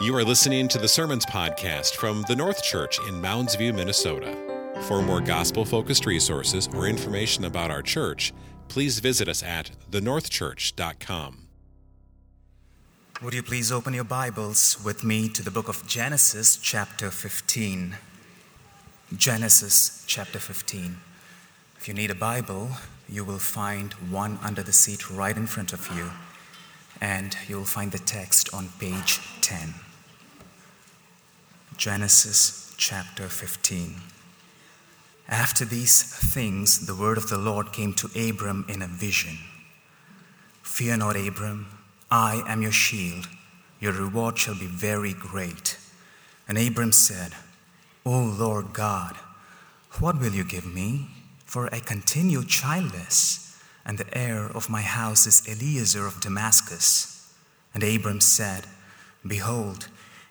You are listening to the Sermons Podcast from the North Church in Mounds View, Minnesota. For more gospel focused resources or information about our church, please visit us at thenorthchurch.com. Would you please open your Bibles with me to the book of Genesis, chapter 15? Genesis, chapter 15. If you need a Bible, you will find one under the seat right in front of you, and you'll find the text on page 10. Genesis chapter 15. After these things, the word of the Lord came to Abram in a vision Fear not, Abram, I am your shield. Your reward shall be very great. And Abram said, O Lord God, what will you give me? For I continue childless, and the heir of my house is Eliezer of Damascus. And Abram said, Behold,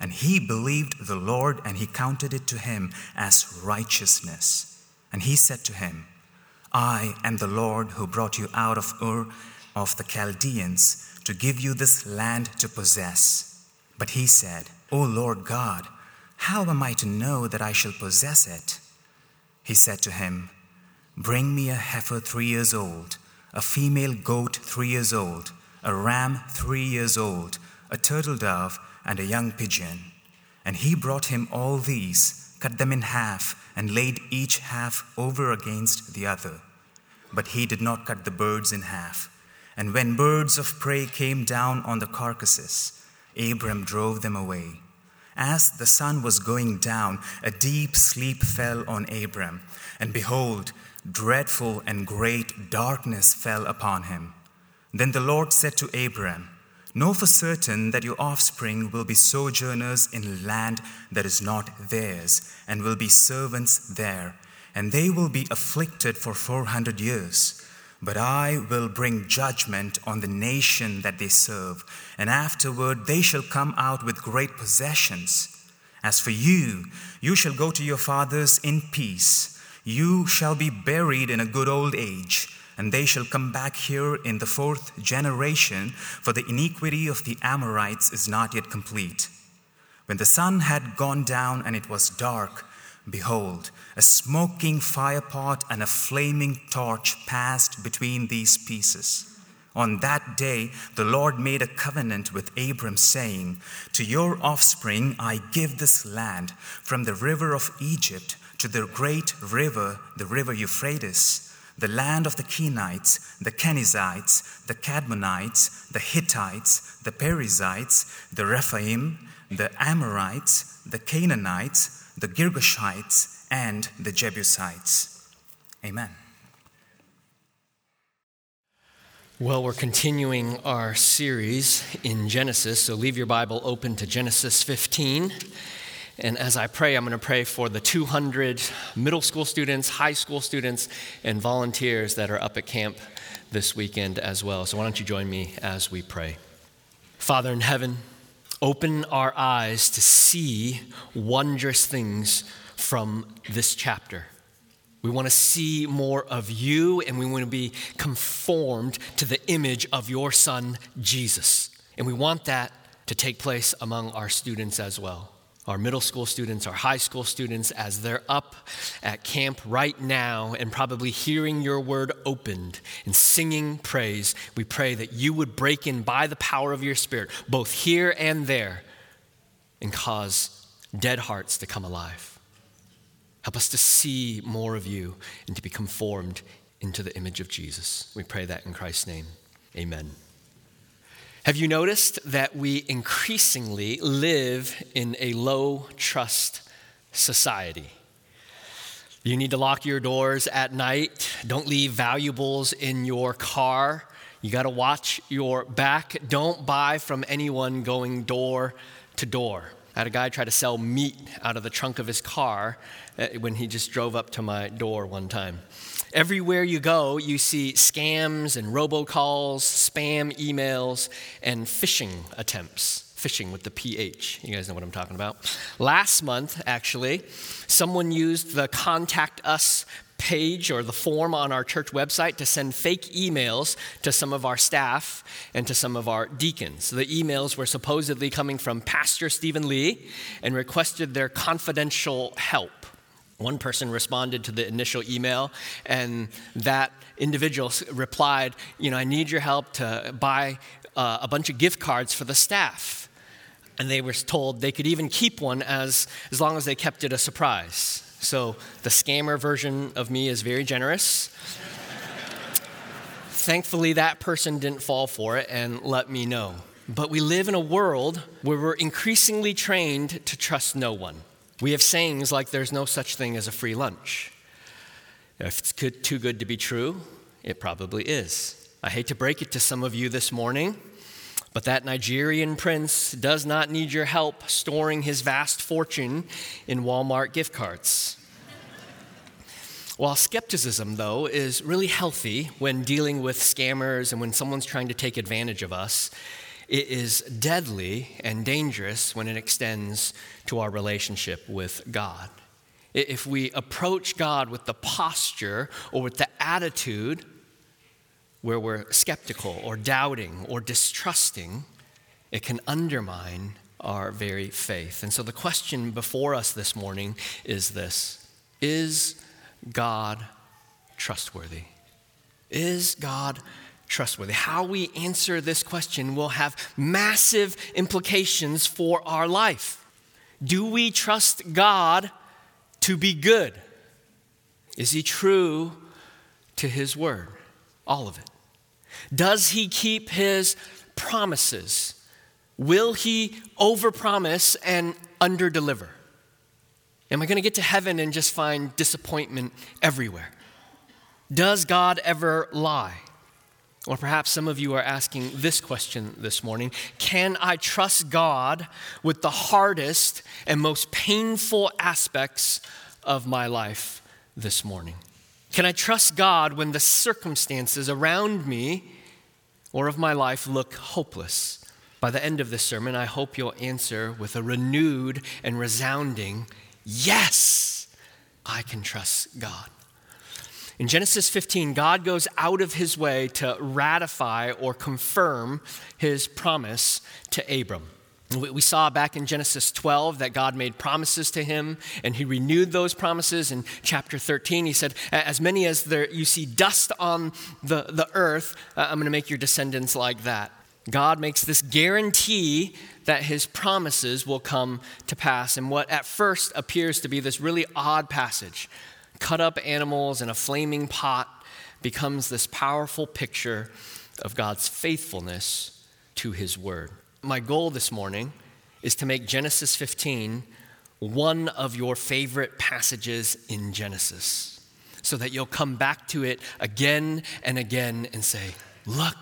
And he believed the Lord, and he counted it to him as righteousness. And he said to him, I am the Lord who brought you out of Ur of the Chaldeans to give you this land to possess. But he said, O Lord God, how am I to know that I shall possess it? He said to him, Bring me a heifer three years old, a female goat three years old, a ram three years old, a turtle dove, and a young pigeon. And he brought him all these, cut them in half, and laid each half over against the other. But he did not cut the birds in half. And when birds of prey came down on the carcasses, Abram drove them away. As the sun was going down, a deep sleep fell on Abram, and behold, dreadful and great darkness fell upon him. Then the Lord said to Abram, Know for certain that your offspring will be sojourners in land that is not theirs, and will be servants there, and they will be afflicted for four hundred years. But I will bring judgment on the nation that they serve, and afterward they shall come out with great possessions. As for you, you shall go to your fathers in peace. You shall be buried in a good old age and they shall come back here in the fourth generation, for the iniquity of the Amorites is not yet complete. When the sun had gone down and it was dark, behold, a smoking firepot and a flaming torch passed between these pieces. On that day, the Lord made a covenant with Abram, saying, To your offspring I give this land, from the river of Egypt to the great river, the river Euphrates the land of the Kenites, the Kenizzites, the Cadmonites, the Hittites, the Perizzites, the Rephaim, the Amorites, the Canaanites, the Girgashites, and the Jebusites. Amen. Well, we're continuing our series in Genesis, so leave your Bible open to Genesis 15. And as I pray, I'm going to pray for the 200 middle school students, high school students, and volunteers that are up at camp this weekend as well. So why don't you join me as we pray? Father in heaven, open our eyes to see wondrous things from this chapter. We want to see more of you, and we want to be conformed to the image of your Son, Jesus. And we want that to take place among our students as well our middle school students, our high school students, as they're up at camp right now and probably hearing your word opened and singing praise, we pray that you would break in by the power of your Spirit, both here and there, and cause dead hearts to come alive. Help us to see more of you and to be conformed into the image of Jesus. We pray that in Christ's name. Amen. Have you noticed that we increasingly live in a low trust society? You need to lock your doors at night. Don't leave valuables in your car. You got to watch your back. Don't buy from anyone going door to door. I had a guy try to sell meat out of the trunk of his car uh, when he just drove up to my door one time. Everywhere you go, you see scams and robocalls, spam emails, and phishing attempts. Phishing with the PH. You guys know what I'm talking about. Last month, actually, someone used the Contact Us page or the form on our church website to send fake emails to some of our staff and to some of our deacons. The emails were supposedly coming from Pastor Steven Lee and requested their confidential help. One person responded to the initial email, and that individual replied, You know, I need your help to buy uh, a bunch of gift cards for the staff. And they were told they could even keep one as, as long as they kept it a surprise. So the scammer version of me is very generous. Thankfully, that person didn't fall for it and let me know. But we live in a world where we're increasingly trained to trust no one. We have sayings like there's no such thing as a free lunch. If it's good, too good to be true, it probably is. I hate to break it to some of you this morning, but that Nigerian prince does not need your help storing his vast fortune in Walmart gift cards. While skepticism, though, is really healthy when dealing with scammers and when someone's trying to take advantage of us, it is deadly and dangerous when it extends to our relationship with God. If we approach God with the posture or with the attitude where we're skeptical or doubting or distrusting, it can undermine our very faith. And so the question before us this morning is this Is God trustworthy? Is God trustworthy? How we answer this question will have massive implications for our life. Do we trust God to be good? Is he true to his word? All of it. Does he keep his promises? Will he overpromise and underdeliver? Am I going to get to heaven and just find disappointment everywhere? Does God ever lie? Or perhaps some of you are asking this question this morning Can I trust God with the hardest and most painful aspects of my life this morning? Can I trust God when the circumstances around me or of my life look hopeless? By the end of this sermon, I hope you'll answer with a renewed and resounding yes, I can trust God. In Genesis 15, God goes out of his way to ratify or confirm his promise to Abram. We saw back in Genesis 12 that God made promises to him and he renewed those promises. In chapter 13, he said, As many as there, you see dust on the, the earth, uh, I'm going to make your descendants like that. God makes this guarantee that his promises will come to pass in what at first appears to be this really odd passage cut up animals in a flaming pot becomes this powerful picture of God's faithfulness to his word. My goal this morning is to make Genesis 15 one of your favorite passages in Genesis so that you'll come back to it again and again and say, Look,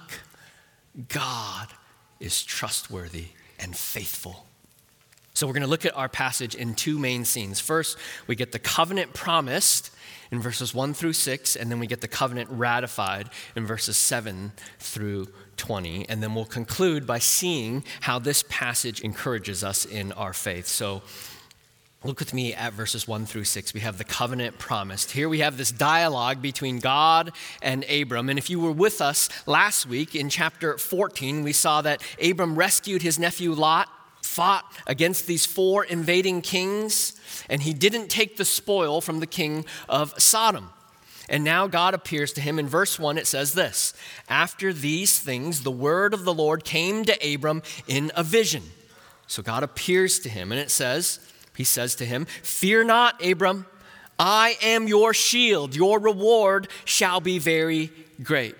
God is trustworthy and faithful. So, we're going to look at our passage in two main scenes. First, we get the covenant promised in verses 1 through 6, and then we get the covenant ratified in verses 7 through 20. And then we'll conclude by seeing how this passage encourages us in our faith. So, Look with me at verses 1 through 6. We have the covenant promised. Here we have this dialogue between God and Abram. And if you were with us last week in chapter 14, we saw that Abram rescued his nephew Lot fought against these four invading kings, and he didn't take the spoil from the king of Sodom. And now God appears to him. In verse 1, it says this After these things, the word of the Lord came to Abram in a vision. So God appears to him, and it says, He says to him, Fear not, Abram, I am your shield. Your reward shall be very great.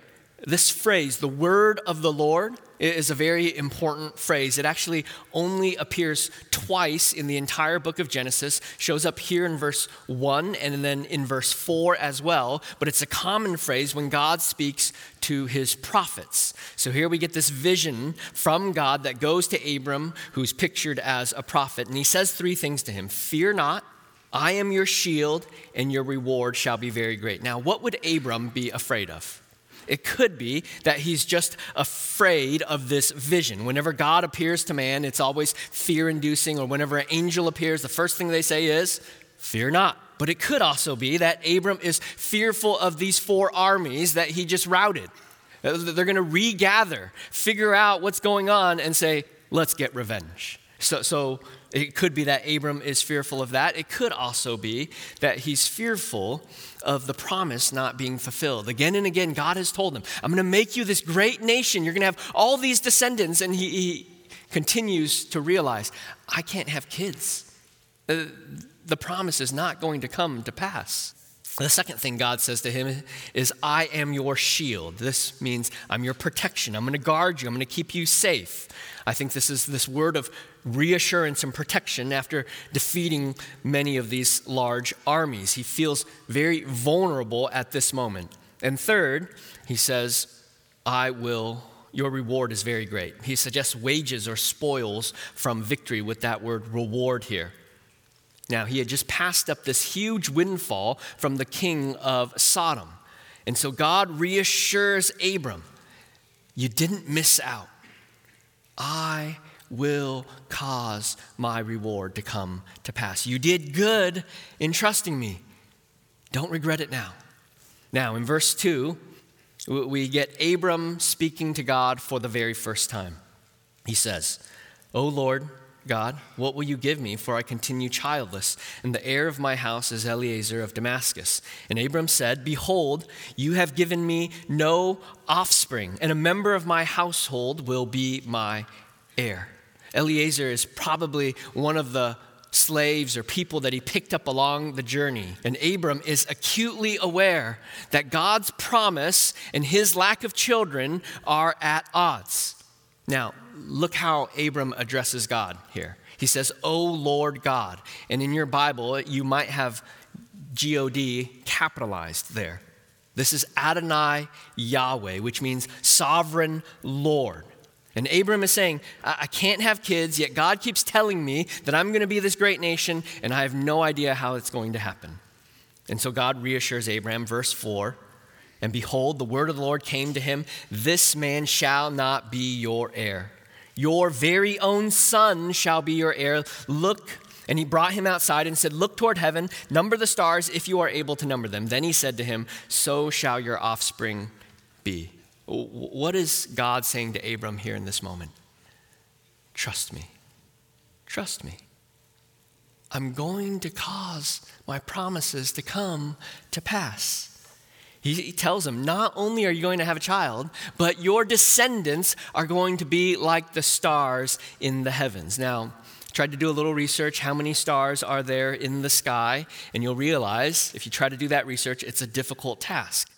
This phrase, the word of the Lord, is a very important phrase. It actually only appears twice in the entire book of Genesis, shows up here in verse 1 and then in verse 4 as well, but it's a common phrase when God speaks to his prophets. So here we get this vision from God that goes to Abram, who's pictured as a prophet, and he says three things to him Fear not, I am your shield, and your reward shall be very great. Now, what would Abram be afraid of? It could be that he's just afraid of this vision. Whenever God appears to man, it's always fear inducing, or whenever an angel appears, the first thing they say is, Fear not. But it could also be that Abram is fearful of these four armies that he just routed. They're going to regather, figure out what's going on, and say, Let's get revenge. So, so it could be that Abram is fearful of that. It could also be that he's fearful of the promise not being fulfilled. Again and again, God has told him, I'm going to make you this great nation. You're going to have all these descendants. And he, he continues to realize, I can't have kids. Uh, the promise is not going to come to pass. The second thing God says to him is, I am your shield. This means I'm your protection. I'm going to guard you. I'm going to keep you safe. I think this is this word of reassurance and protection after defeating many of these large armies. He feels very vulnerable at this moment. And third, he says, I will, your reward is very great. He suggests wages or spoils from victory with that word reward here. Now, he had just passed up this huge windfall from the king of Sodom. And so God reassures Abram, You didn't miss out. I will cause my reward to come to pass. You did good in trusting me. Don't regret it now. Now, in verse 2, we get Abram speaking to God for the very first time. He says, O Lord, God, what will you give me, for I continue childless, and the heir of my house is Eliezer of Damascus? And Abram said, Behold, you have given me no offspring, and a member of my household will be my heir. Eliezer is probably one of the slaves or people that he picked up along the journey. And Abram is acutely aware that God's promise and his lack of children are at odds. Now, look how Abram addresses God here. He says, O Lord God. And in your Bible, you might have God capitalized there. This is Adonai Yahweh, which means sovereign Lord. And Abram is saying, I can't have kids, yet God keeps telling me that I'm going to be this great nation, and I have no idea how it's going to happen. And so God reassures Abram, verse 4 And behold, the word of the Lord came to him This man shall not be your heir. Your very own son shall be your heir. Look, and he brought him outside and said, Look toward heaven, number the stars if you are able to number them. Then he said to him, So shall your offspring be. What is God saying to Abram here in this moment? Trust me. Trust me. I'm going to cause my promises to come to pass. He, tells him, Not only are you going to have a child, but your descendants are going to be like the stars in the heavens. Now, tried to do a little research how many stars are there in the sky, and you'll realize if you try to do that research, it's a difficult task.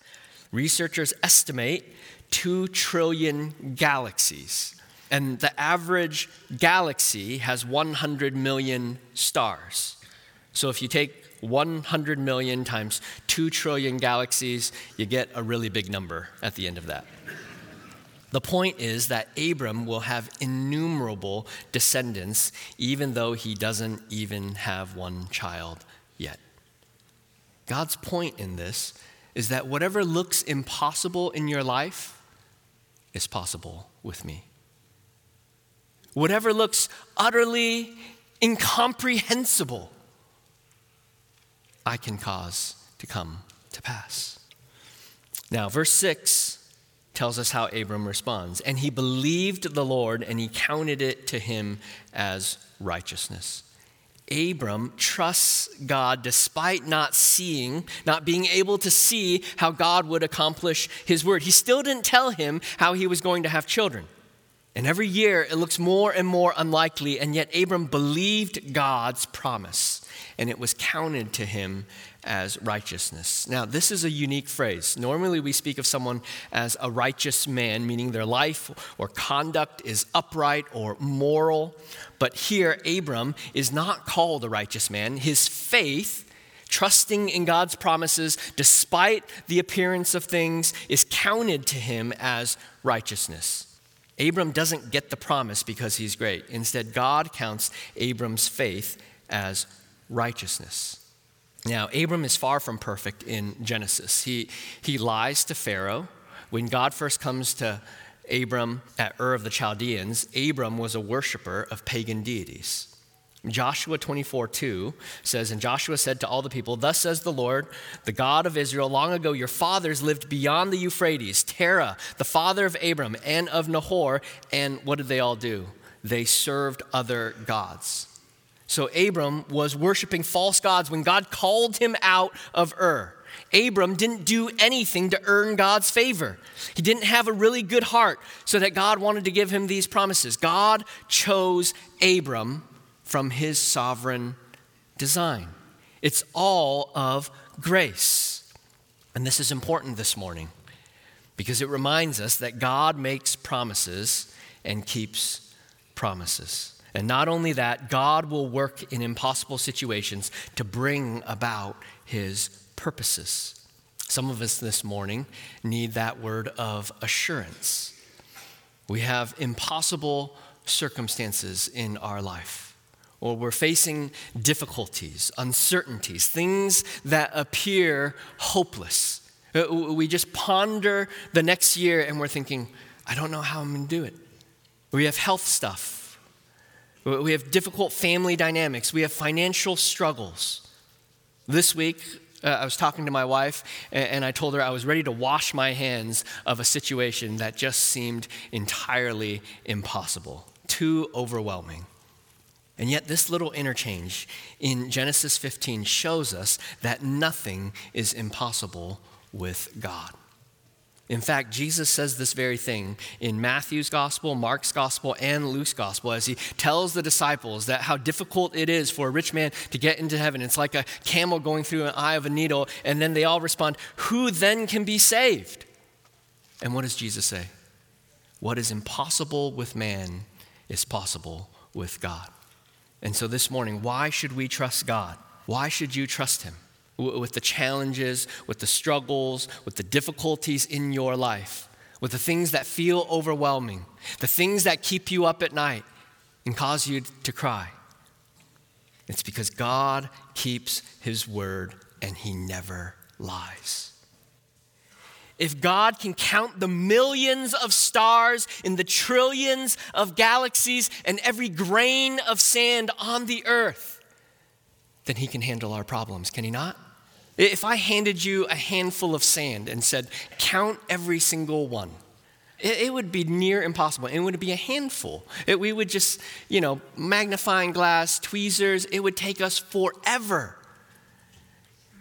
Researchers estimate 2 trillion galaxies. And the average galaxy has 100 million stars. So if you take 100 million times 2 trillion galaxies, you get a really big number at the end of that. The point is that Abram will have innumerable descendants, even though he doesn't even have one child yet. God's point in this is that whatever looks impossible in your life, is possible with me. Whatever looks utterly incomprehensible, I can cause to come to pass. Now, verse 6 tells us how Abram responds. And he believed the Lord, and he counted it to him as righteousness. Abram trusts God despite not seeing, not being able to see how God would accomplish his word. He still didn't tell him how he was going to have children. And every year it looks more and more unlikely, and yet Abram believed God's promise. and it was counted to him as righteousness. Now, this is a unique phrase. Normally, we speak of someone as a righteous man, meaning their life or conduct is upright or moral. But here, Abram is not called a righteous man. His faith, trusting in God's promises despite the appearance of things, is counted to him as righteousness. Abram doesn't get the promise because he's great. Instead, God counts Abram's faith as righteousness. Now, Abram is far from perfect in Genesis. He, he lies to Pharaoh. When God first comes to Abram at Ur of the Chaldeans, Abram was a worshiper of pagan deities. Joshua 24, 2 says, And Joshua said to all the people, Thus says the Lord, the God of Israel, long ago your fathers lived beyond the Euphrates, Terah, the father of Abram and of Nahor, and what did they all do? They served other gods. So Abram was worshiping false gods when God called him out of Ur. Abram didn't do anything to earn God's favor. He didn't have a really good heart so that God wanted to give him these promises. God chose Abram from his sovereign design. It's all of grace. And this is important this morning because it reminds us that God makes promises and keeps promises. And not only that, God will work in impossible situations to bring about his purposes. Some of us this morning need that word of assurance. We have impossible circumstances in our life, or we're facing difficulties, uncertainties, things that appear hopeless. Uh, we just ponder the next year and we're thinking, I don't know how I'm going to do it. We have health stuff we have difficult family dynamics. We have financial struggles. This week, uh, I was talking to my wife, and, and I told her I was ready to wash my hands of a situation that just seemed entirely impossible, too overwhelming. And yet, this little interchange in Genesis 15 shows us that nothing is impossible with God. In fact, Jesus says this very thing in Matthew's gospel, Mark's gospel, and Luke's gospel as he tells the disciples that how difficult it is for a rich man to get into heaven. It's like a camel going through an eye of a needle, and then they all respond, Who then can be saved? And what does Jesus say? What is impossible with man is possible with God. And so this morning, why should we trust God? Why should you trust him? With the challenges, with the struggles, with the difficulties in your life, with the things that feel overwhelming, the things that keep you up at night and cause you to cry. It's because God keeps his word and he never lies. If God can count the millions of stars in the trillions of galaxies and every grain of sand on the earth, then he can handle our problems, can he not? If I handed you a handful of sand and said, count every single one, it, would be near impossible. It would be a handful. It, we would just, you know, magnifying glass, tweezers, it would take us forever.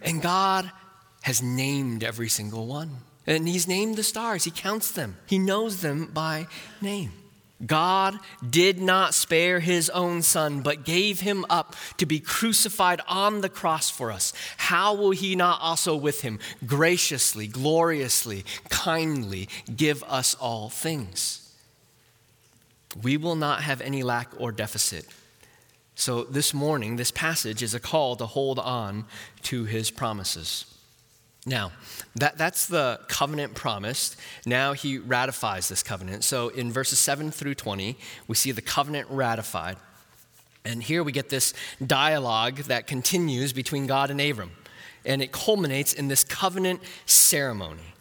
And God has named every single one. And He's named the stars, He counts them, He knows them by name. God did not spare his own son, but gave him up to be crucified on the cross for us. How will he not also with him graciously, gloriously, kindly give us all things? We will not have any lack or deficit. So, this morning, this passage is a call to hold on to his promises. Now, that, that's the covenant promised. Now he ratifies this covenant. So in verses 7 through 20, we see the covenant ratified. And here we get this dialogue that continues between God and Abram. And it culminates in this covenant ceremony.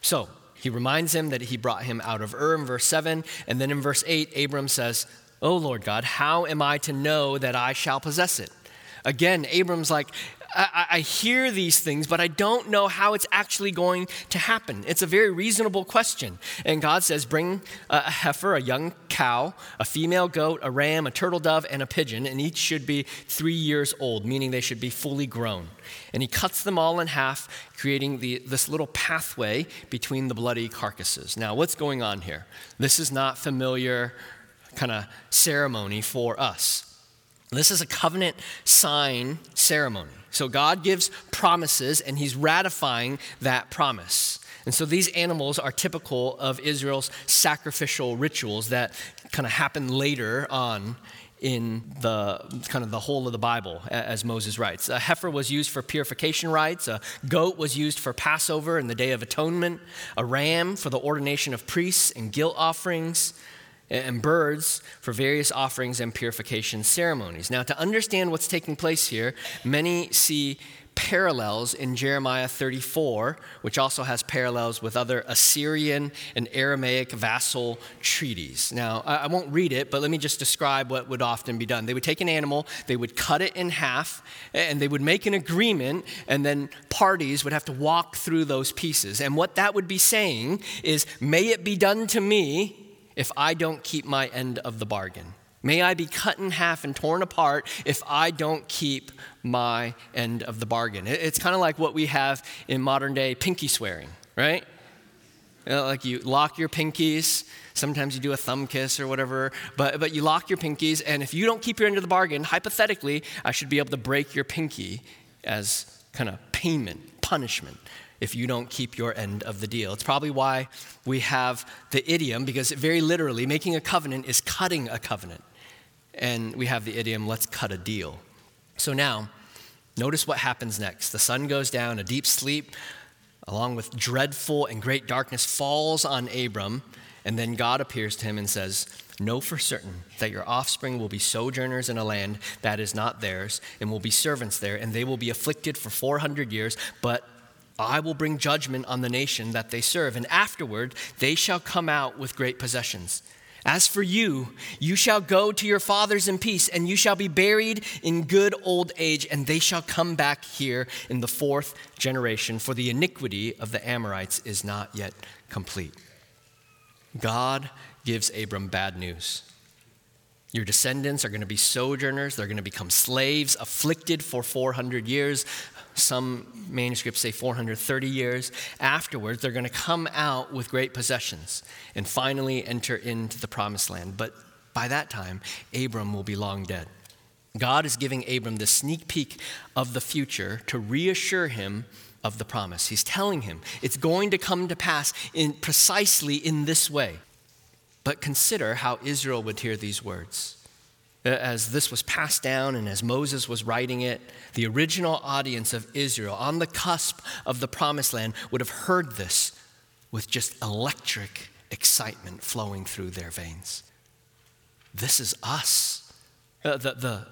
So he reminds him that he brought him out of Ur in verse 7. And then in verse 8, Abram says, Oh Lord God, how am I to know that I shall possess it? Again, Abram's like, I, I, hear these things, but I don't know how it's actually going to happen. It's a very reasonable question. And God says, Bring a heifer, a young cow, a female goat, a ram, a turtle dove, and a pigeon, and each should be three years old, meaning they should be fully grown. And he cuts them all in half, creating the, this little pathway between the bloody carcasses. Now, what's going on here? This is not familiar kind of ceremony for us. This is a covenant sign ceremony. So God gives promises and he's ratifying that promise. And so these animals are typical of Israel's sacrificial rituals that kind of happen later on in the kind of the whole of the Bible, as Moses writes. A heifer was used for purification rites, a goat was used for Passover and the Day of Atonement, a ram for the ordination of priests and guilt offerings, and birds for various offerings and purification ceremonies. Now, to understand what's taking place here, many see parallels in Jeremiah 34, which also has parallels with other Assyrian and Aramaic vassal treaties. Now, I won't read it, but let me just describe what would often be done. They would take an animal, they would cut it in half, and they would make an agreement, and then parties would have to walk through those pieces. And what that would be saying is, May it be done to me if I don't keep my end of the bargain. May I be cut in half and torn apart if I don't keep my end of the bargain. It's kind of like what we have in modern day pinky swearing, right? You know, like you lock your pinkies. Sometimes you do a thumb kiss or whatever, but, but you lock your pinkies, and if you don't keep your end of the bargain, hypothetically, I should be able to break your pinky as kind of payment, punishment if you don't keep your end of the deal. It's probably why we have the idiom, because very literally, making a covenant is cutting a covenant. And we have the idiom, let's cut a deal. So now, notice what happens next. The sun goes down, a deep sleep, along with dreadful and great darkness, falls on Abram. And then God appears to him and says, Know for certain that your offspring will be sojourners in a land that is not theirs, and will be servants there, and they will be afflicted for 400 years, but I will bring judgment on the nation that they serve, and afterward they shall come out with great possessions. As for you, you shall go to your fathers in peace, and you shall be buried in good old age, and they shall come back here in the fourth generation, for the iniquity of the Amorites is not yet complete. God gives Abram bad news. Your descendants are going to be sojourners. They're going to become slaves, afflicted for 400 years. Some manuscripts say 430 years. Afterwards, they're going to come out with great possessions and finally enter into the promised land. But by that time, Abram will be long dead. God is giving Abram the sneak peek of the future to reassure him of the promise. He's telling him it's going to come to pass in precisely in this way. But consider how Israel would hear these words as this was passed down and as Moses was writing it, the original audience of Israel on the cusp of the promised land would have heard this with just electric excitement flowing through their veins. This is us. Uh, the, the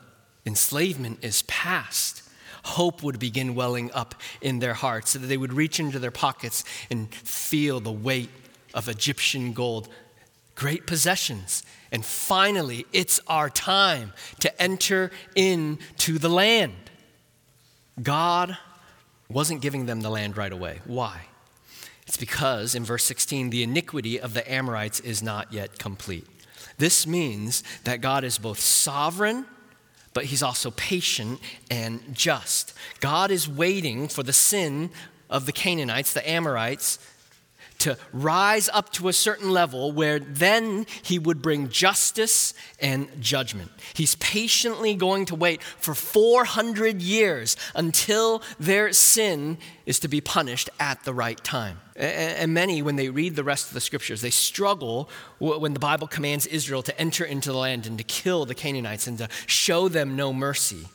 enslavement is past. Hope would begin welling up in their hearts so that they would reach into their pockets and feel the weight of Egyptian gold. Great possessions and finally, it's our time to enter into the land. God wasn't giving them the land right away. Why? It's because in verse 16, the iniquity of the Amorites is not yet complete. This means that God is both sovereign, but he's also patient and just. God is waiting for the sin of the Canaanites, the Amorites, to rise up to a certain level where then he would bring justice and judgment. He's patiently going to wait for 400 years until their sin is to be punished at the right time. And many, when they read the rest of the scriptures, they struggle when the Bible commands Israel to enter into the land and to kill the Canaanites and to show them no mercy.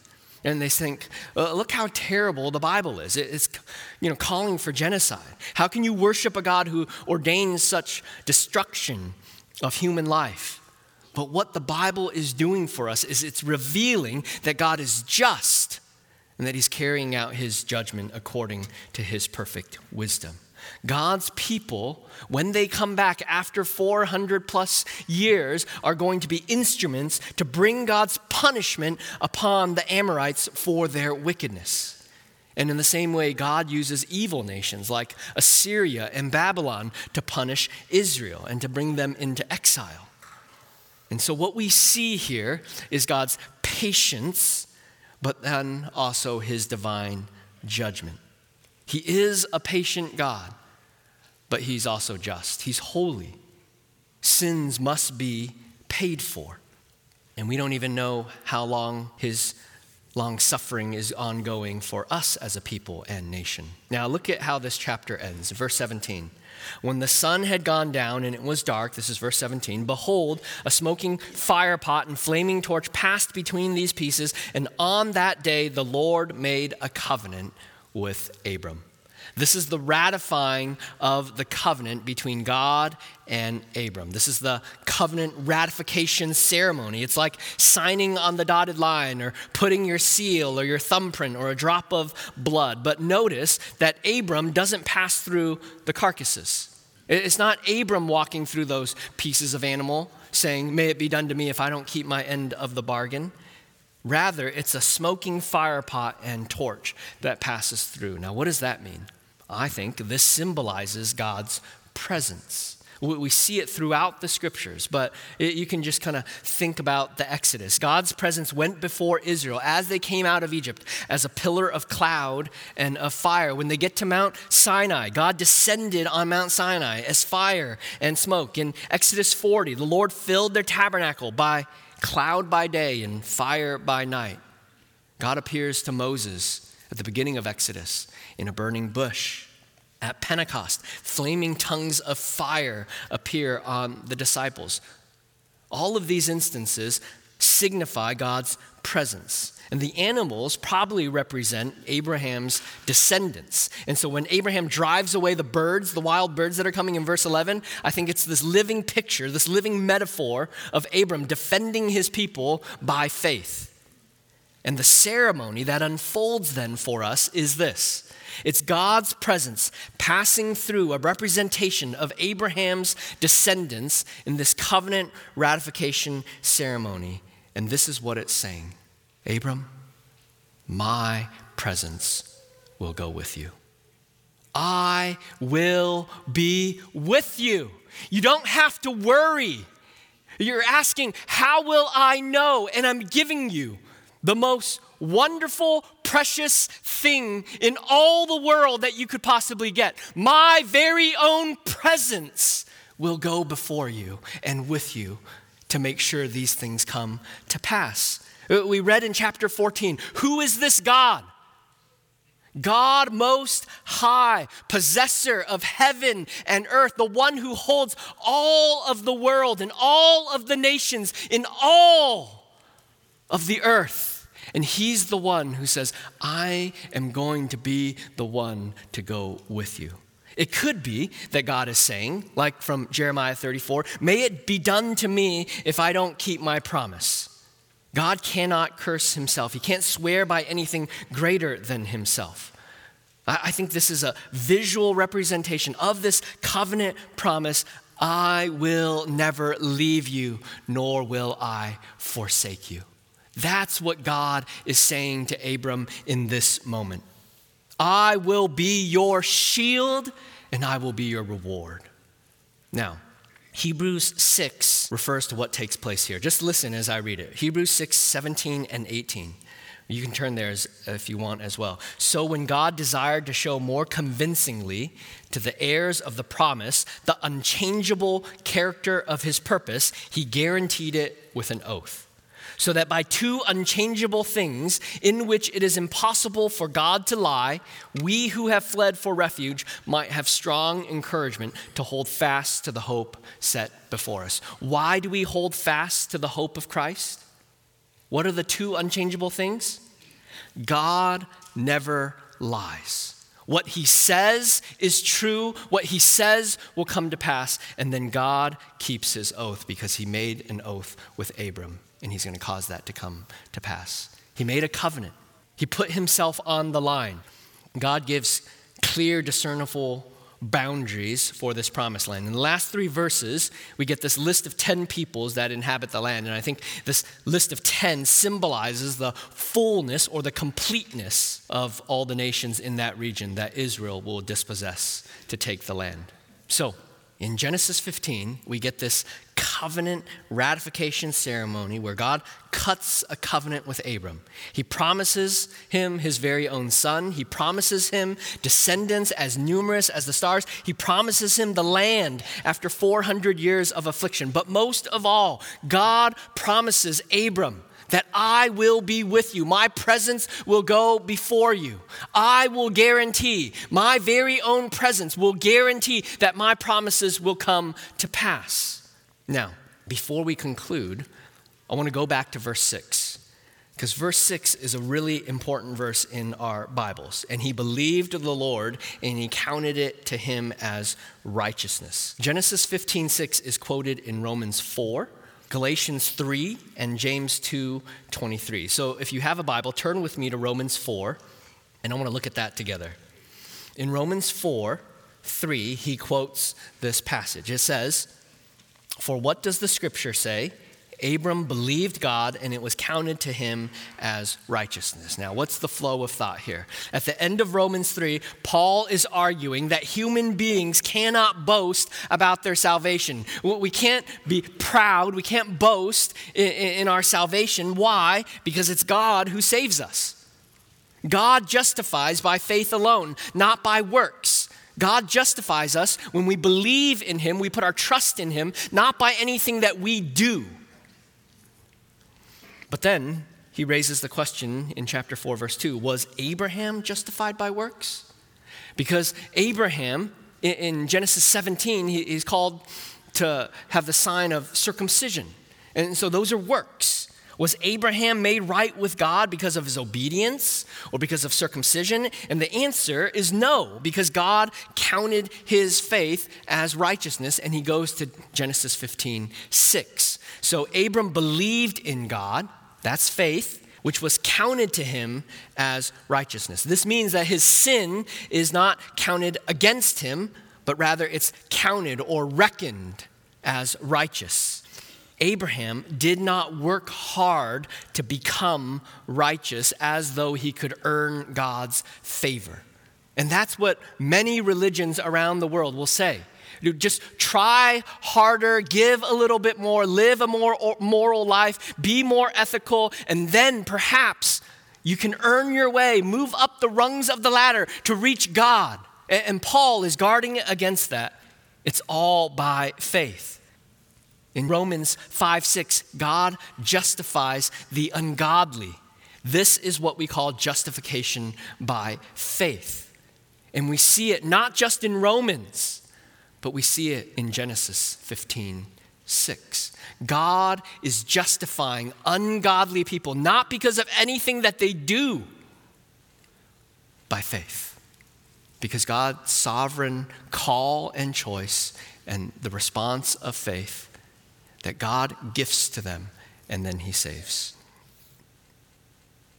And they think, uh, look how terrible the Bible is. It's you know, calling for genocide. How can you worship a God who ordains such destruction of human life? But what the Bible is doing for us is it's revealing that God is just and that he's carrying out his judgment according to his perfect wisdom. God's people, when they come back after 400 plus years, are going to be instruments to bring God's punishment upon the Amorites for their wickedness. And in the same way, God uses evil nations like Assyria and Babylon to punish Israel and to bring them into exile. And so, what we see here is God's patience, but then also his divine judgment. He is a patient God but he's also just. He's holy. Sins must be paid for. And we don't even know how long his long suffering is ongoing for us as a people and nation. Now, look at how this chapter ends. Verse 17. When the sun had gone down and it was dark, this is verse 17, behold, a smoking fire pot and flaming torch passed between these pieces, and on that day the Lord made a covenant with Abram. This is the ratifying of the covenant between God and Abram. This is the covenant ratification ceremony. It's like signing on the dotted line or putting your seal or your thumbprint or a drop of blood. But notice that Abram doesn't pass through the carcasses. It's not Abram walking through those pieces of animal saying, May it be done to me if I don't keep my end of the bargain. Rather, it's a smoking fire pot and torch that passes through. Now, what does that mean? I think this symbolizes God's presence. We see it throughout the scriptures, but you can just kind of think about the Exodus. God's presence went before Israel as they came out of Egypt as a pillar of cloud and of fire. When they get to Mount Sinai, God descended on Mount Sinai as fire and smoke. In Exodus 40, the Lord filled their tabernacle by cloud by day and fire by night. God appears to Moses at the beginning of Exodus in a burning bush. At Pentecost, flaming tongues of fire appear on the disciples. All of these instances signify God's presence. And the animals probably represent Abraham's descendants. And so when Abraham drives away the birds, the wild birds that are coming in verse 11, I think it's this living picture, this living metaphor of Abram defending his people by faith. And the ceremony that unfolds then for us is this it's God's presence passing through a representation of Abraham's descendants in this covenant ratification ceremony. And this is what it's saying Abram, my presence will go with you. I will be with you. You don't have to worry. You're asking, How will I know? And I'm giving you the most wonderful, precious thing in all the world that you could possibly get. My very own presence will go before you and with you to make sure these things come to pass. Uh, we read in chapter 14 Who is this God? God most high, possessor of heaven and earth, the one who holds all of the world and all of the nations in all of the earth. And he's the one who says, I am going to be the one to go with you. It could be that God is saying, like from Jeremiah 34, may it be done to me if I don't keep my promise. God cannot curse himself, he can't swear by anything greater than himself. I think this is a visual representation of this covenant promise I will never leave you, nor will I forsake you. That's what God is saying to Abram in this moment. I will be your shield and I will be your reward. Now, Hebrews 6 refers to what takes place here. Just listen as I read it. Hebrews 6, 17 and 18. You can turn there as, if you want as well. So, when God desired to show more convincingly to the heirs of the promise the unchangeable character of his purpose, he guaranteed it with an oath so that by two unchangeable things in which it is impossible for God to lie, we who have fled for refuge might have strong encouragement to hold fast to the hope set before us. Why do we hold fast to the hope of Christ? What are the two unchangeable things? God never lies. What he says is true. What he says will come to pass. And then God keeps his oath because he made an oath with Abram and he's going to cause that to come to pass. He made a covenant, he put himself on the line. God gives clear, discernible boundaries for this promised land. In the last three verses, we get this list of 10 peoples that inhabit the land. And I think this list of 10 symbolizes the fullness or the completeness of all the nations in that region that Israel will dispossess to take the land. So, In Genesis 15, we get this covenant ratification ceremony where God cuts a covenant with Abram. He promises him his very own son. He promises him descendants as numerous as the stars. He promises him the land after 400 years of affliction. But most of all, God promises Abram that I will be with you. My presence will go before you. I will guarantee, my very own presence will guarantee that my promises will come to pass. Now, before we conclude, I want to go back to verse 6. Because verse 6 is a really important verse in our Bibles. And he believed the Lord and he counted it to him as righteousness. Genesis 15 6 is quoted in Romans 4. Galatians 3 and James 2 23. So if you have a Bible, turn with me to Romans 4, and I want to look at that together. In Romans 4 3, he quotes this passage. It says, For what does the scripture say? Abram believed God and it was counted to him as righteousness. Now, what's the flow of thought here? At the end of Romans 3, Paul is arguing that human beings cannot boast about their salvation. We can't be proud, we can't boast in, our salvation. Why? Because it's God who saves us. God justifies by faith alone, not by works. God justifies us when we believe in Him, we put our trust in Him, not by anything that we do. But then he raises the question in chapter 4, verse 2 Was Abraham justified by works? Because Abraham, in Genesis 17, he's called to have the sign of circumcision. And so those are works. Was Abraham made right with God because of his obedience or because of circumcision? And the answer is no, because God counted his faith as righteousness, and he goes to Genesis 15, 6. So Abram believed in God, that's faith, which was counted to him as righteousness. This means that his sin is not counted against him, but rather it's counted or reckoned as righteous. Abraham did not work hard to become righteous as though he could earn God's favor. And that's what many religions around the world will say. Just try harder, give a little bit more, live a more moral life, be more ethical, and then perhaps you can earn your way, move up the rungs of the ladder to reach God. And Paul is guarding against that. It's all by faith. In Romans 5 6, God justifies the ungodly. This is what we call justification by faith. And we see it not just in Romans, but we see it in Genesis 15 6. God is justifying ungodly people not because of anything that they do, by faith. Because God's sovereign call and choice and the response of faith that God gifts to them and then he saves.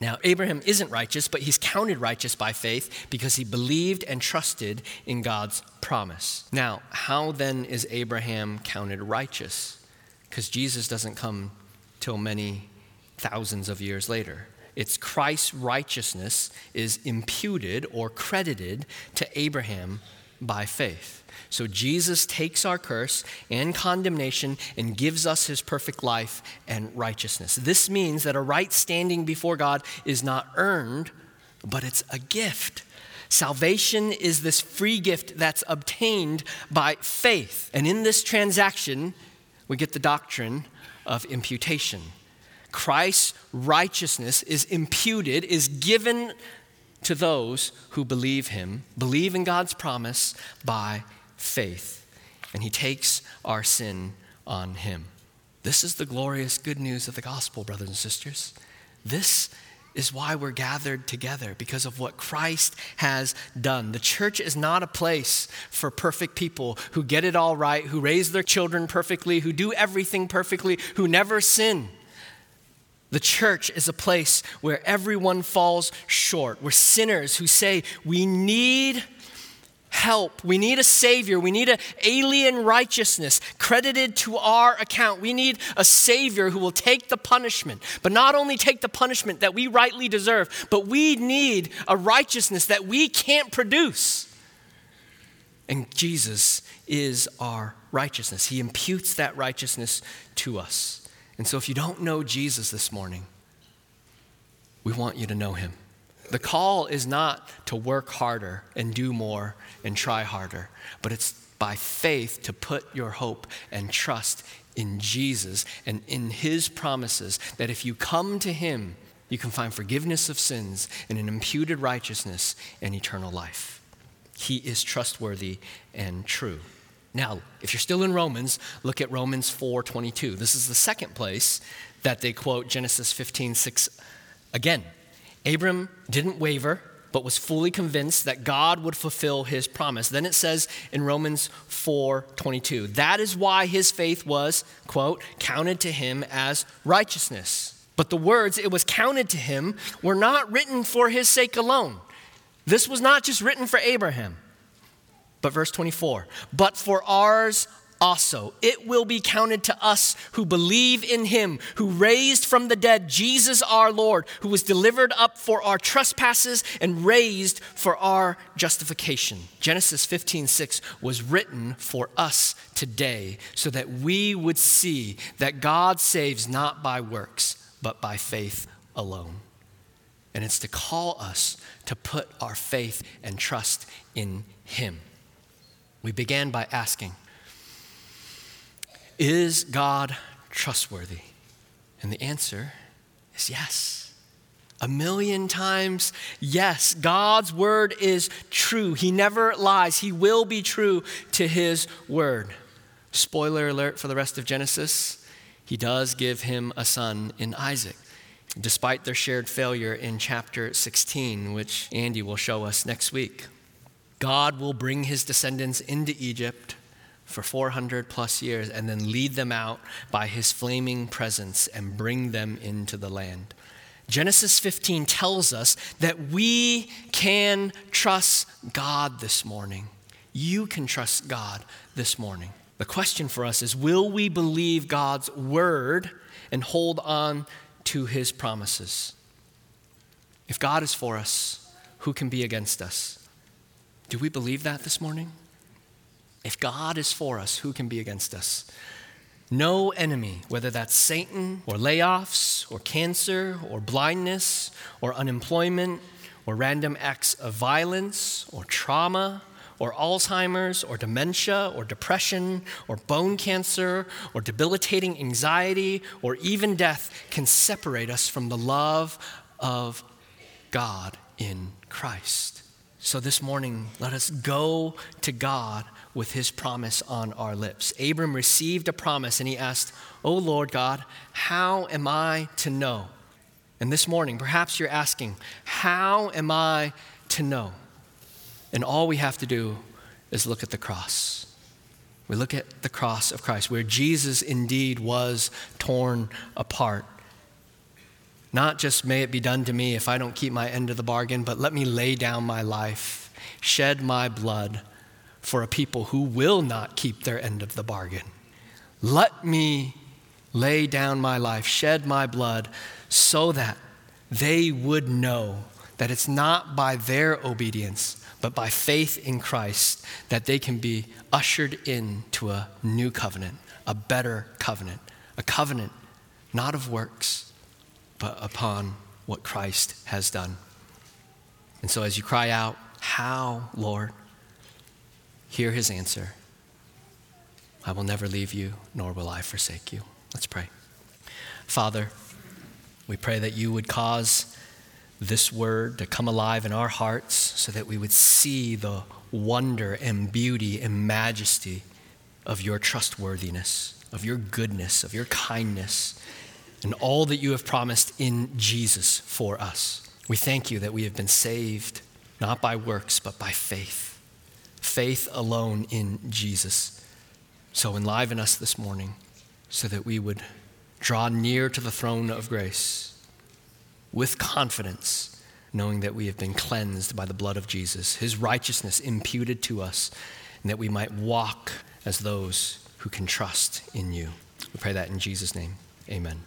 Now, Abraham isn't righteous, but he's counted righteous by faith because he believed and trusted in God's promise. Now, how then is Abraham counted righteous? Because Jesus doesn't come till many thousands of years later. It's Christ's righteousness is imputed or credited to Abraham by faith. So Jesus takes our curse and condemnation and gives us his perfect life and righteousness. This means that a right standing before God is not earned, but it's a gift. Salvation is this free gift that's obtained by faith. And in this transaction, we get the doctrine of imputation. Christ's righteousness is imputed, is given to those who believe him, believe in God's promise by faith, and he takes our sin on him. This is the glorious good news of the gospel, brothers and sisters. This is why we're gathered together because of what Christ has done. The church is not a place for perfect people who get it all right, who raise their children perfectly, who do everything perfectly, who never sin. The church is a place where everyone falls short. We're sinners who say, We need help. We need a Savior. We need an alien righteousness credited to our account. We need a Savior who will take the punishment, but not only take the punishment that we rightly deserve, but we need a righteousness that we can't produce. And Jesus is our righteousness. He imputes that righteousness to us. And so if you don't know Jesus this morning, we want you to know him. The call is not to work harder and do more and try harder, but it's by faith to put your hope and trust in Jesus and in his promises that if you come to him, you can find forgiveness of sins and an imputed righteousness and eternal life. He is trustworthy and true. Now, if you're still in Romans, look at Romans 4:22. This is the second place that they quote Genesis 15:6 again. Abram didn't waver, but was fully convinced that God would fulfill his promise. Then it says in Romans 4:22, that is why his faith was, quote, counted to him as righteousness. But the words it was counted to him were not written for his sake alone. This was not just written for Abraham. But verse 24, but for ours also. It will be counted to us who believe in him, who raised from the dead Jesus our Lord, who was delivered up for our trespasses and raised for our justification. Genesis 15:6 was written for us today so that we would see that God saves not by works, but by faith alone. And it's to call us to put our faith and trust in him. We began by asking, is God trustworthy? And the answer is yes. A million times, yes. God's word is true. He never lies. He will be true to his word. Spoiler alert for the rest of Genesis he does give him a son in Isaac, despite their shared failure in chapter 16, which Andy will show us next week. God will bring his descendants into Egypt for 400 plus years and then lead them out by his flaming presence and bring them into the land. Genesis 15 tells us that we can trust God this morning. You can trust God this morning. The question for us is will we believe God's word and hold on to his promises? If God is for us, who can be against us? Do we believe that this morning? If God is for us, who can be against us? No enemy, whether that's Satan or layoffs or cancer or blindness or unemployment or random acts of violence or trauma or Alzheimer's or dementia or depression or bone cancer or debilitating anxiety or even death, can separate us from the love of God in Christ. So this morning, let us go to God with his promise on our lips. Abram received a promise and he asked, Oh Lord God, how am I to know? And this morning, perhaps you're asking, How am I to know? And all we have to do is look at the cross. We look at the cross of Christ, where Jesus indeed was torn apart. Not just may it be done to me if I don't keep my end of the bargain, but let me lay down my life, shed my blood for a people who will not keep their end of the bargain. Let me lay down my life, shed my blood, so that they would know that it's not by their obedience, but by faith in Christ that they can be ushered into a new covenant, a better covenant, a covenant not of works, but upon what Christ has done. And so as you cry out, How, Lord? Hear his answer I will never leave you, nor will I forsake you. Let's pray. Father, we pray that you would cause this word to come alive in our hearts so that we would see the wonder and beauty and majesty of your trustworthiness, of your goodness, of your kindness, and all that you have promised in Jesus for us. We thank you that we have been saved not by works, but by faith faith alone in Jesus. So enliven us this morning so that we would draw near to the throne of grace with confidence, knowing that we have been cleansed by the blood of Jesus, his righteousness imputed to us, and that we might walk as those who can trust in you. We pray that in Jesus' name. Amen.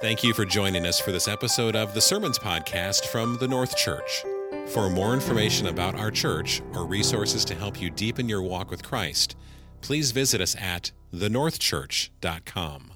Thank you for joining us for this episode of the Sermons Podcast from the North Church. For more information about our church or resources to help you deepen your walk with Christ, please visit us at thenorthchurch.com.